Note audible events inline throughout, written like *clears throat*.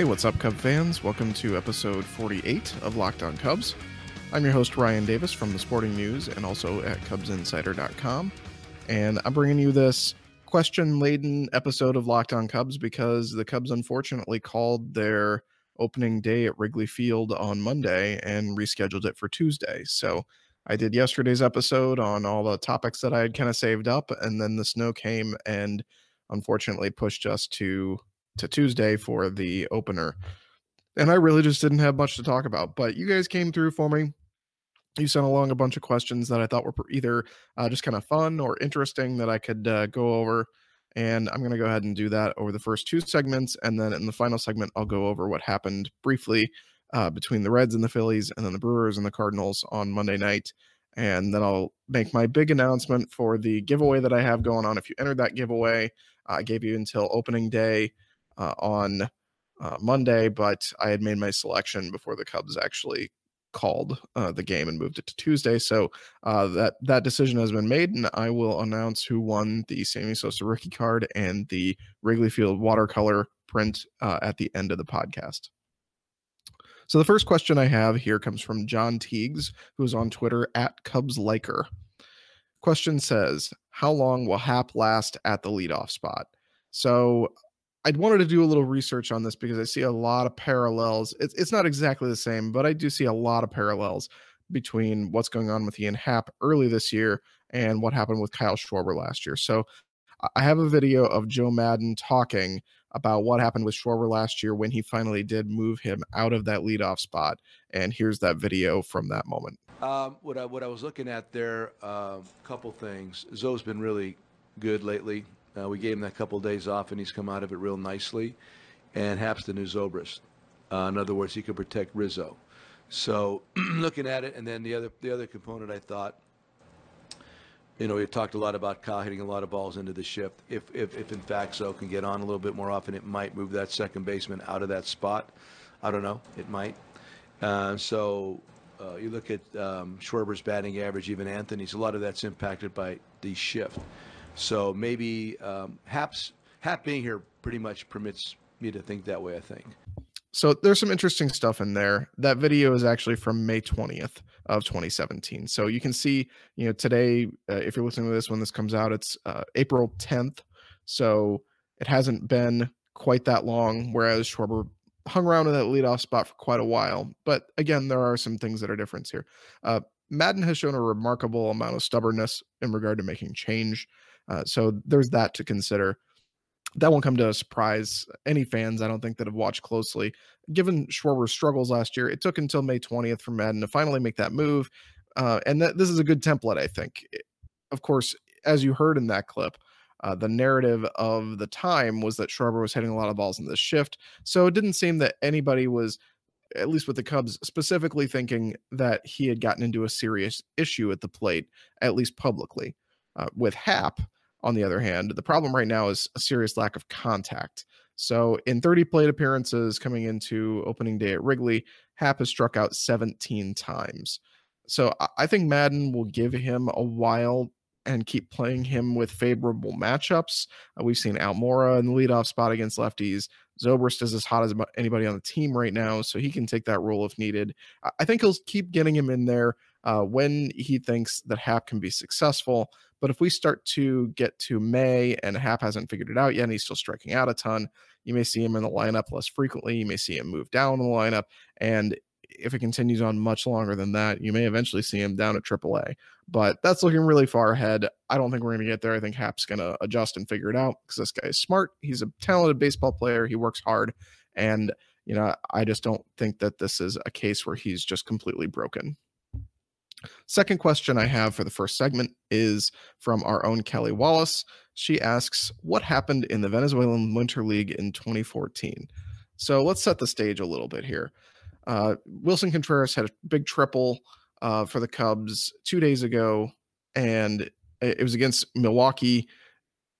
Hey, what's up, Cub fans? Welcome to episode 48 of Locked On Cubs. I'm your host, Ryan Davis from the Sporting News and also at CubsInsider.com. And I'm bringing you this question laden episode of Locked On Cubs because the Cubs unfortunately called their opening day at Wrigley Field on Monday and rescheduled it for Tuesday. So I did yesterday's episode on all the topics that I had kind of saved up, and then the snow came and unfortunately pushed us to to Tuesday for the opener. And I really just didn't have much to talk about, but you guys came through for me. You sent along a bunch of questions that I thought were either uh, just kind of fun or interesting that I could uh, go over. And I'm going to go ahead and do that over the first two segments. And then in the final segment, I'll go over what happened briefly uh, between the Reds and the Phillies, and then the Brewers and the Cardinals on Monday night. And then I'll make my big announcement for the giveaway that I have going on. If you entered that giveaway, I gave you until opening day uh, on uh, Monday, but I had made my selection before the Cubs actually called uh, the game and moved it to Tuesday. So uh, that that decision has been made, and I will announce who won the Sammy Sosa rookie card and the Wrigley Field watercolor print uh, at the end of the podcast. So the first question I have here comes from John Teagues, who is on Twitter at Cubs Liker. Question says, "How long will Happ last at the leadoff spot?" So I wanted to do a little research on this because I see a lot of parallels. It's it's not exactly the same, but I do see a lot of parallels between what's going on with Ian Happ early this year and what happened with Kyle Schwarber last year. So I have a video of Joe Maddon talking about what happened with Schwarber last year when he finally did move him out of that leadoff spot. And here's that video from that moment. Um, what I what I was looking at there, a uh, couple things. Zo's been really good lately. Uh, we gave him that couple of days off, and he's come out of it real nicely. And Happ's the new Zobrist. Uh, in other words, he could protect Rizzo. So *clears throat* looking at it, and then the other the other component, I thought, you know, we talked a lot about Kyle hitting a lot of balls into the shift. If if, if in fact so can get on a little bit more often, it might move that second baseman out of that spot. I don't know. It might. Uh, so uh, you look at um, Schwarber's batting average, even Anthony's. A lot of that's impacted by the shift. So maybe um, Happ's Happ being here pretty much permits me to think that way. I think. So there's some interesting stuff in there. That video is actually from May 20th of 2017. So you can see, you know, today, uh, if you're listening to this when this comes out, it's uh, April 10th. So it hasn't been quite that long. Whereas Schwarber hung around in that leadoff spot for quite a while. But again, there are some things that are different here. Uh, Maddon has shown a remarkable amount of stubbornness in regard to making change. Uh, so there's that to consider. That won't come to a surprise any fans, I don't think, that have watched closely. Given Schwarber's struggles last year, it took until May 20th for Maddon to finally make that move. Uh, and that this is a good template, I think. Of course, as you heard in that clip, uh, the narrative of the time was that Schwarber was hitting a lot of balls in this shift. So it didn't seem that anybody was, at least with the Cubs, specifically thinking that he had gotten into a serious issue at the plate, at least publicly. Uh, with Happ, on the other hand, the problem right now is a serious lack of contact. So, in 30 plate appearances coming into opening day at Wrigley, Happ has struck out 17 times. So, I think Maddon will give him a while and keep playing him with favorable matchups. Uh, we've seen Almora in the leadoff spot against lefties. Zobrist is as hot as anybody on the team right now, so he can take that role if needed. I think he'll keep getting him in there uh, when he thinks that Happ can be successful. But if we start to get to May and Happ hasn't figured it out yet, and he's still striking out a ton, you may see him in the lineup less frequently. You may see him move down in the lineup. And if it continues on much longer than that, you may eventually see him down at AAA. But that's looking really far ahead. I don't think we're going to get there. I think Happ's going to adjust and figure it out because this guy is smart. He's a talented baseball player. He works hard. And, you know, I just don't think that this is a case where he's just completely broken. Second question I have for the first segment is from our own Kelly Wallace. She asks, What happened in the Venezuelan Winter League in 2014? So let's set the stage a little bit here. Uh, Willson Contreras had a big triple uh, for the Cubs two days ago, and it was against Milwaukee.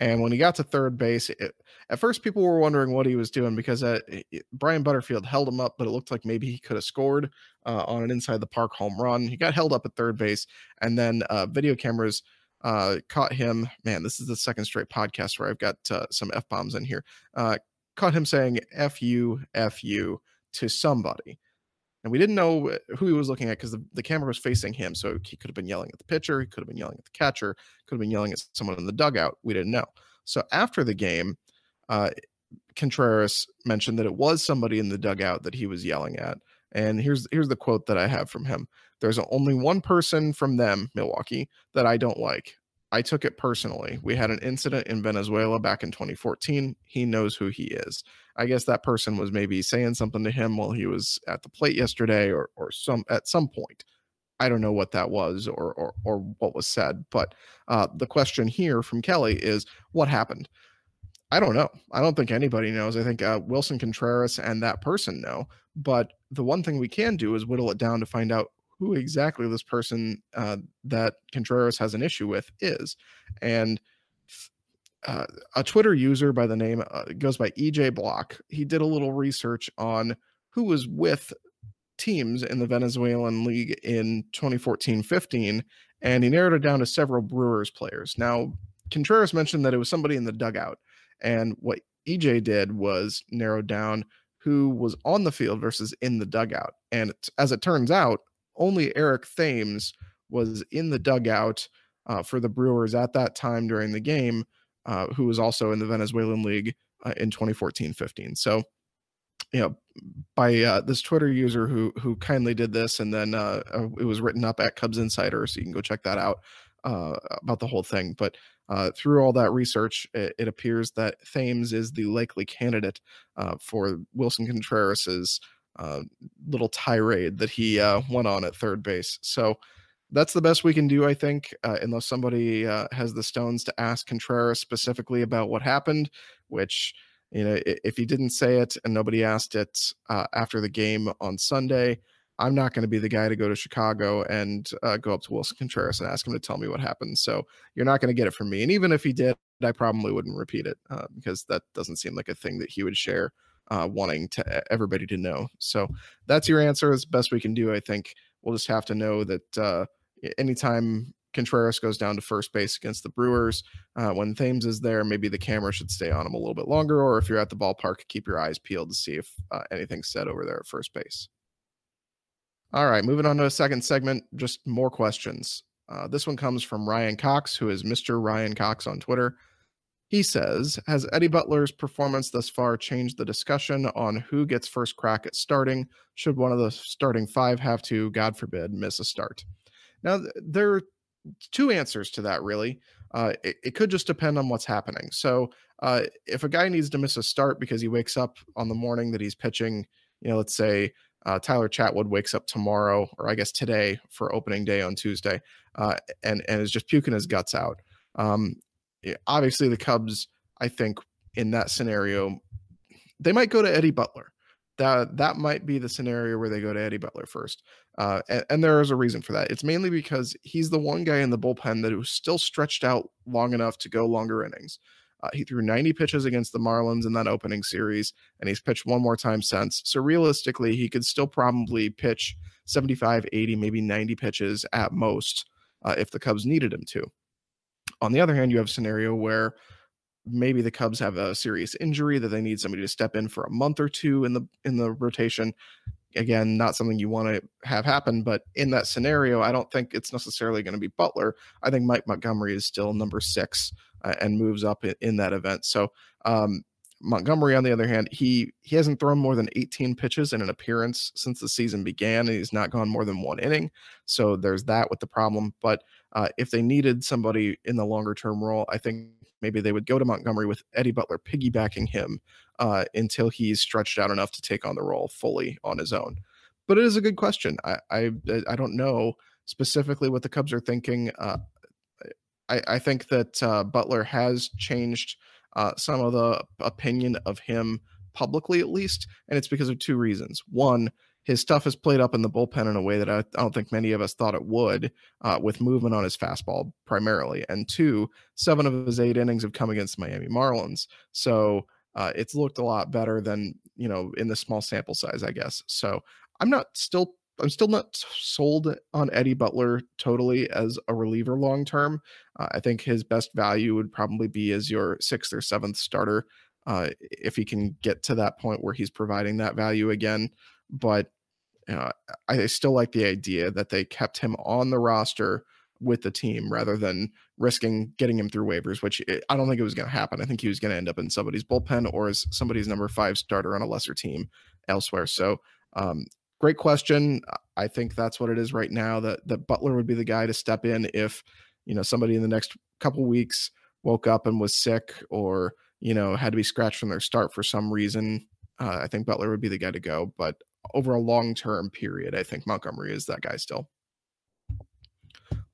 And when he got to third base, it, at first people were wondering what he was doing because uh, it, Brian Butterfield held him up, but it looked like maybe he could have scored uh, on an inside the park home run. He got held up at third base, and then uh, video cameras uh, caught him. Man, this is the second straight podcast where I've got uh, some f bombs in here. Uh, caught him saying "f you, f you" to somebody, and we didn't know who he was looking at because the, the camera was facing him. So he could have been yelling at the pitcher, he could have been yelling at the catcher, could have been yelling at someone in the dugout. We didn't know. So after the game, uh, Contreras mentioned that it was somebody in the dugout that he was yelling at. And here's here's the quote that I have from him. There's only one person from them, Milwaukee, that I don't like. I took it personally. We had an incident in Venezuela back in 2014. He knows who he is. I guess that person was maybe saying something to him while he was at the plate yesterday or or some at some point. I don't know what that was or or, or what was said, but uh, the question here from Kelly is what happened. I don't know. I don't think anybody knows. I think uh, Willson Contreras and that person know. But the one thing we can do is whittle it down to find out who exactly this person uh, that Contreras has an issue with is. And uh, a Twitter user by the name uh, goes by EJ Block. He did a little research on who was with teams in the Venezuelan league in 2014-15 and he narrowed it down to several Brewers players. Now, Contreras mentioned that it was somebody in the dugout and what EJ did was narrow down who was on the field versus in the dugout. And as it turns out, only Eric Thames was in the dugout uh, for the Brewers at that time during the game, uh, who was also in the Venezuelan League uh, in 2014 15. So, you know, by uh, this Twitter user who who kindly did this, and then uh, uh, it was written up at Cubs Insider, so you can go check that out about the whole thing. But uh, through all that research, it, it, appears that Thames is the likely candidate uh, for Willson Contreras's uh, little tirade that he uh, went on at third base. So that's the best we can do, I think, uh, unless somebody uh, has the stones to ask Contreras specifically about what happened, which you know, if he didn't say it and nobody asked it after the game on Sunday, I'm not going to be the guy to go to Chicago and uh, go up to Willson Contreras and ask him to tell me what happened. So you're not going to get it from me. And even if he did, I probably wouldn't repeat it uh, because that doesn't seem like a thing that he would share, uh, wanting to everybody to know. So that's your answer. As best we can do. I think we'll just have to know that uh, anytime Contreras goes down to first base against the Brewers. Uh, when Thames is there, maybe the camera should stay on him a little bit longer, or if you're at the ballpark, keep your eyes peeled to see if uh, anything's said over there at first base. All right, moving on to a second segment, just more questions. Uh, this one comes from Ryan Cox, who is Mr. Ryan Cox on Twitter. He says, Has Eddie Butler's performance thus far changed the discussion on who gets first crack at starting? Should one of the starting five have to, God forbid, miss a start? Now, there are two answers to that, really. Uh, it, it, could just depend on what's happening. So, uh, if a guy needs to miss a start because he wakes up on the morning that he's pitching, you know, let's say uh, Tyler Chatwood wakes up tomorrow, or I guess today for opening day on Tuesday, uh, and and is just puking his guts out. Um, obviously, the Cubs, I think, in that scenario, they might go to Eddie Butler. That that might be the scenario where they go to Eddie Butler first, uh, and, and there is a reason for that. It's mainly because he's the one guy in the bullpen that was still stretched out long enough to go longer innings. Uh, he threw 90 pitches against the Marlins in that opening series, and he's pitched one more time since. So realistically, he could still probably pitch 75, 80, maybe 90 pitches at most uh, if the Cubs needed him to. On the other hand, you have a scenario where maybe the Cubs have a serious injury that they need somebody to step in for a month or two in the in the rotation. Again, not something you want to have happen, but in that scenario, I don't think it's necessarily going to be Butler. I think Mike Montgomery is still number six uh, and moves up in, in that event. So um, Montgomery, on the other hand, he he hasn't thrown more than 18 pitches in an appearance since the season began, and he's not gone more than one inning. So there's that with the problem. But uh, if they needed somebody in the longer term role, I think maybe they would go to Montgomery with Eddie Butler piggybacking him uh, until he's stretched out enough to take on the role fully on his own. But it is a good question. I I, I don't know specifically what the Cubs are thinking. Uh, I, I think that uh, Butler has changed uh, some of the opinion of him publicly, at least, and it's because of two reasons. One, his stuff has played up in the bullpen in a way that I, don't think many of us thought it would, uh, with movement on his fastball primarily. And two, seven of his eight innings have come against Miami Marlins, so uh, it's looked a lot better than you know in the small sample size, I guess. So I'm not still I'm still not sold on Eddie Butler totally as a reliever long term. Uh, I think his best value would probably be as your sixth or seventh starter uh, if he can get to that point where he's providing that value again. But uh, I still like the idea that they kept him on the roster with the team rather than risking getting him through waivers, which I don't think it was going to happen. I think he was going to end up in somebody's bullpen or as somebody's number five starter on a lesser team elsewhere. So, um, great question. I think that's what it is right now. That that Butler would be the guy to step in if you know somebody in the next couple weeks woke up and was sick or you know had to be scratched from their start for some reason. Uh, I think Butler would be the guy to go, but over a long term period, I think Montgomery is that guy still.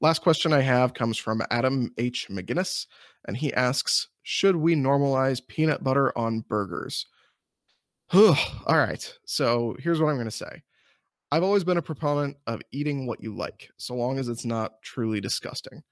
Last question I have comes from Adam H. McGinnis, and he asks Should we normalize peanut butter on burgers? All right. So here's what I'm going to say I've always been a proponent of eating what you like, so long as it's not truly disgusting.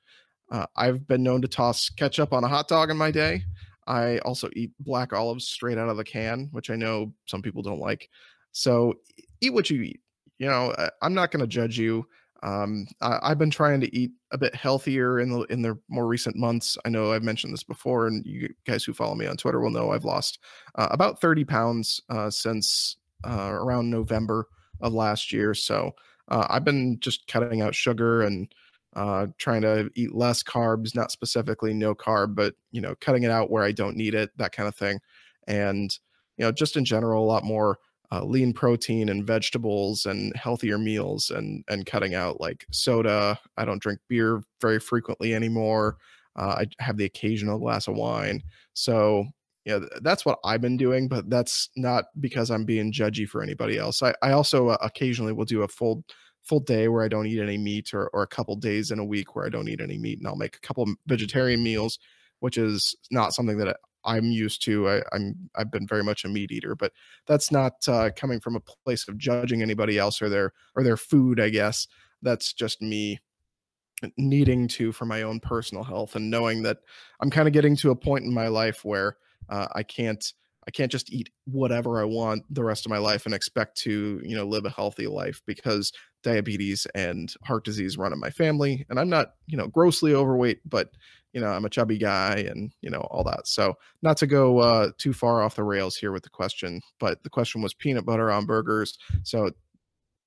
Uh, I've been known to toss ketchup on a hot dog in my day. I also eat black olives straight out of the can, which I know some people don't like. So eat what you eat. You know, I'm not going to judge you. Um, I, have been trying to eat a bit healthier in the in the more recent months. I know I've mentioned this before, and you guys who follow me on Twitter will know I've lost uh, about 30 pounds uh, since uh, around November of last year. So uh, I've been just cutting out sugar and uh, trying to eat less carbs, not specifically no carb, but you know, cutting it out where I don't need it, that kind of thing, and you know, just in general, a lot more uh, lean protein and vegetables and healthier meals and and cutting out like soda. I don't drink beer very frequently anymore. Uh, I have the occasional glass of wine. So yeah, that's what I've been doing, but that's not because I'm being judgy for anybody else. I, I also uh, occasionally will do a full full day where I don't eat any meat or, or a couple days in a week where I don't eat any meat and I'll make a couple vegetarian meals, which is not something that I'm used to. I, am I've been very much a meat eater, but that's not uh, coming from a place of judging anybody else or their or their food. I guess that's just me needing to for my own personal health and knowing that I'm kind of getting to a point in my life where uh, I can't I can't just eat whatever I want the rest of my life and expect to, you know, live a healthy life because diabetes and heart disease run in my family. And I'm not, you know, grossly overweight, but, you know, I'm a chubby guy and, you know, all that. So, not to go uh, too far off the rails here with the question, but the question was peanut butter on burgers. So,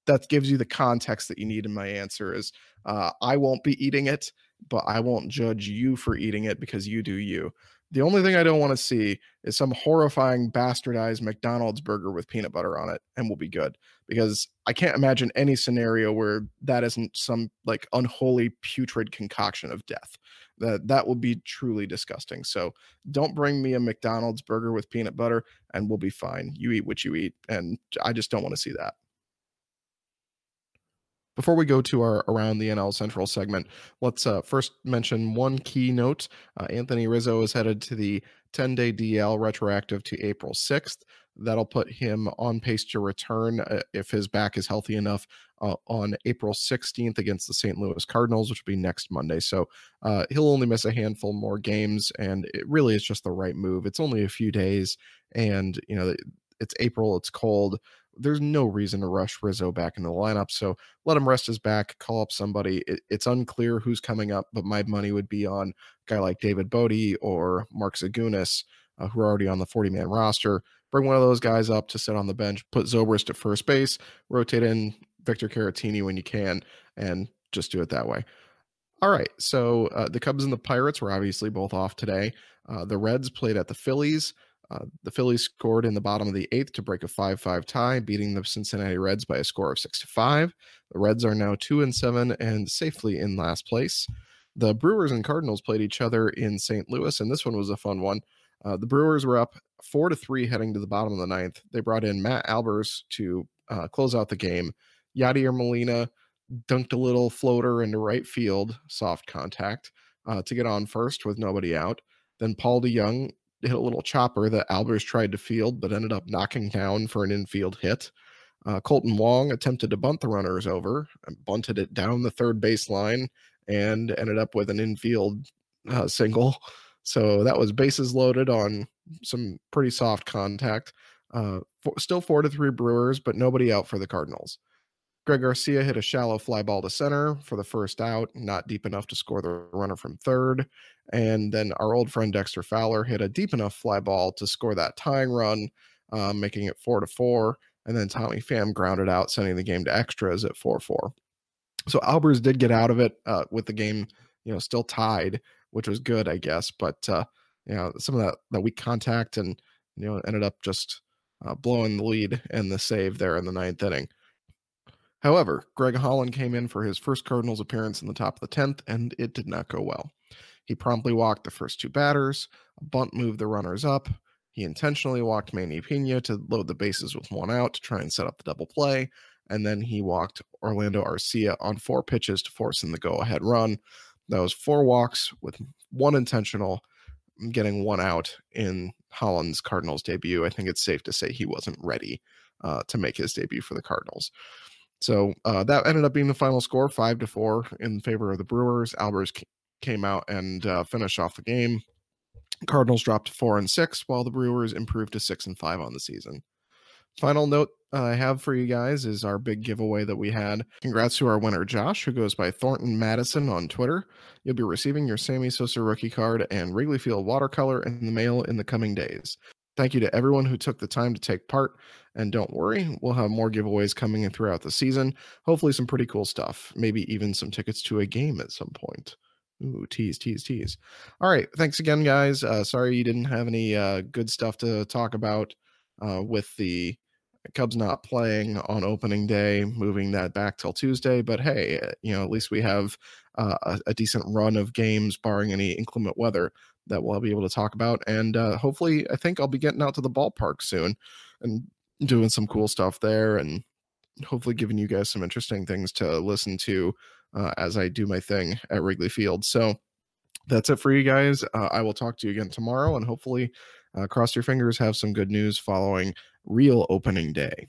that gives you the context that you need in my answer is uh, I won't be eating it, but I won't judge you for eating it because you do you. The only thing I don't want to see is some horrifying bastardized McDonald's burger with peanut butter on it and we'll be good because I can't imagine any scenario where that isn't some like unholy putrid concoction of death. That that would be truly disgusting. So don't bring me a McDonald's burger with peanut butter and we'll be fine. You eat what you eat and I just don't want to see that. Before we go to our Around the NL Central segment, let's uh, first mention one key note. Uh, Anthony Rizzo is headed to the 10 day DL retroactive to April 6th. That'll put him on pace to return uh, if his back is healthy enough uh, on April 16th against the St. Louis Cardinals, which will be next Monday. So uh, he'll only miss a handful more games, and it really is just the right move. It's only a few days, and you know it's April, it's cold there's no reason to rush Rizzo back into the lineup. So let him rest his back, call up somebody. It, it's unclear who's coming up, but my money would be on a guy like David Bote or Mark Zagunis, uh, who are already on the 40 man roster. Bring one of those guys up to sit on the bench, put Zobrist at first base, rotate in Victor Caratini when you can, and just do it that way. All right. So uh, the Cubs and the Pirates were obviously both off today. Uh, the Reds played at the Phillies. Uh, the Phillies scored in the bottom of the eighth to break a 5 5 tie, beating the Cincinnati Reds by a score of 6 to 5. The Reds are now 2 and 7 and safely in last place. The Brewers and Cardinals played each other in St. Louis, and this one was a fun one. Uh, the Brewers were up 4 to 3 heading to the bottom of the ninth. They brought in Matt Albers to uh, close out the game. Yadier Molina dunked a little floater into right field, soft contact, uh, to get on first with nobody out. Then Paul DeJong hit a little chopper that Albers tried to field, but ended up knocking down for an infield hit. Uh, Kolten Wong attempted to bunt the runners over and bunted it down the third baseline and ended up with an infield uh, single. So that was bases loaded on some pretty soft contact. Uh, for, still four to three Brewers, but nobody out for the Cardinals. Greg Garcia hit a shallow fly ball to center for the first out, not deep enough to score the runner from third. And then our old friend Dexter Fowler hit a deep enough fly ball to score that tying run, um, making it four to four. And then Tommy Pham grounded out, sending the game to extras at four four. So Albers did get out of it uh, with the game, you know, still tied, which was good, I guess. But uh, you know, some of that that weak contact and you know ended up just uh, blowing the lead and the save there in the ninth inning. However, Greg Holland came in for his first Cardinals appearance in the top of the 10th, and it did not go well. He promptly walked the first two batters, a bunt moved the runners up. He intentionally walked Manny Pena to load the bases with one out to try and set up the double play, and then he walked Orlando Arcia on four pitches to force in the go ahead run. That was four walks with one intentional, getting one out in Holland's Cardinals debut. I think it's safe to say he wasn't ready uh, to make his debut for the Cardinals. So uh, that ended up being the final score, five to four in favor of the Brewers. Albers came out and uh, finished off the game. Cardinals dropped four and six, while the Brewers improved to six and five on the season. Final note uh, I have for you guys is our big giveaway that we had. Congrats to our winner, Josh, who goes by Thornton Madison on Twitter. You'll be receiving your Sammy Sosa rookie card and Wrigley Field watercolor in the mail in the coming days. Thank you to everyone who took the time to take part. And don't worry, we'll have more giveaways coming in throughout the season. Hopefully, some pretty cool stuff. Maybe even some tickets to a game at some point. Ooh, tease, tease, tease. All right. Thanks again, guys. Uh, sorry you didn't have any uh, good stuff to talk about uh, with the Cubs not playing on opening day, moving that back till Tuesday. But hey, you know, at least we have uh, a, a, decent run of games, barring any inclement weather, that we'll be able to talk about. And uh, hopefully, I think I'll be getting out to the ballpark soon and doing some cool stuff there and hopefully giving you guys some interesting things to listen to uh, as I do my thing at Wrigley Field. So that's it for you guys. Uh, I will talk to you again tomorrow and hopefully uh, cross your fingers, have some good news following real opening day.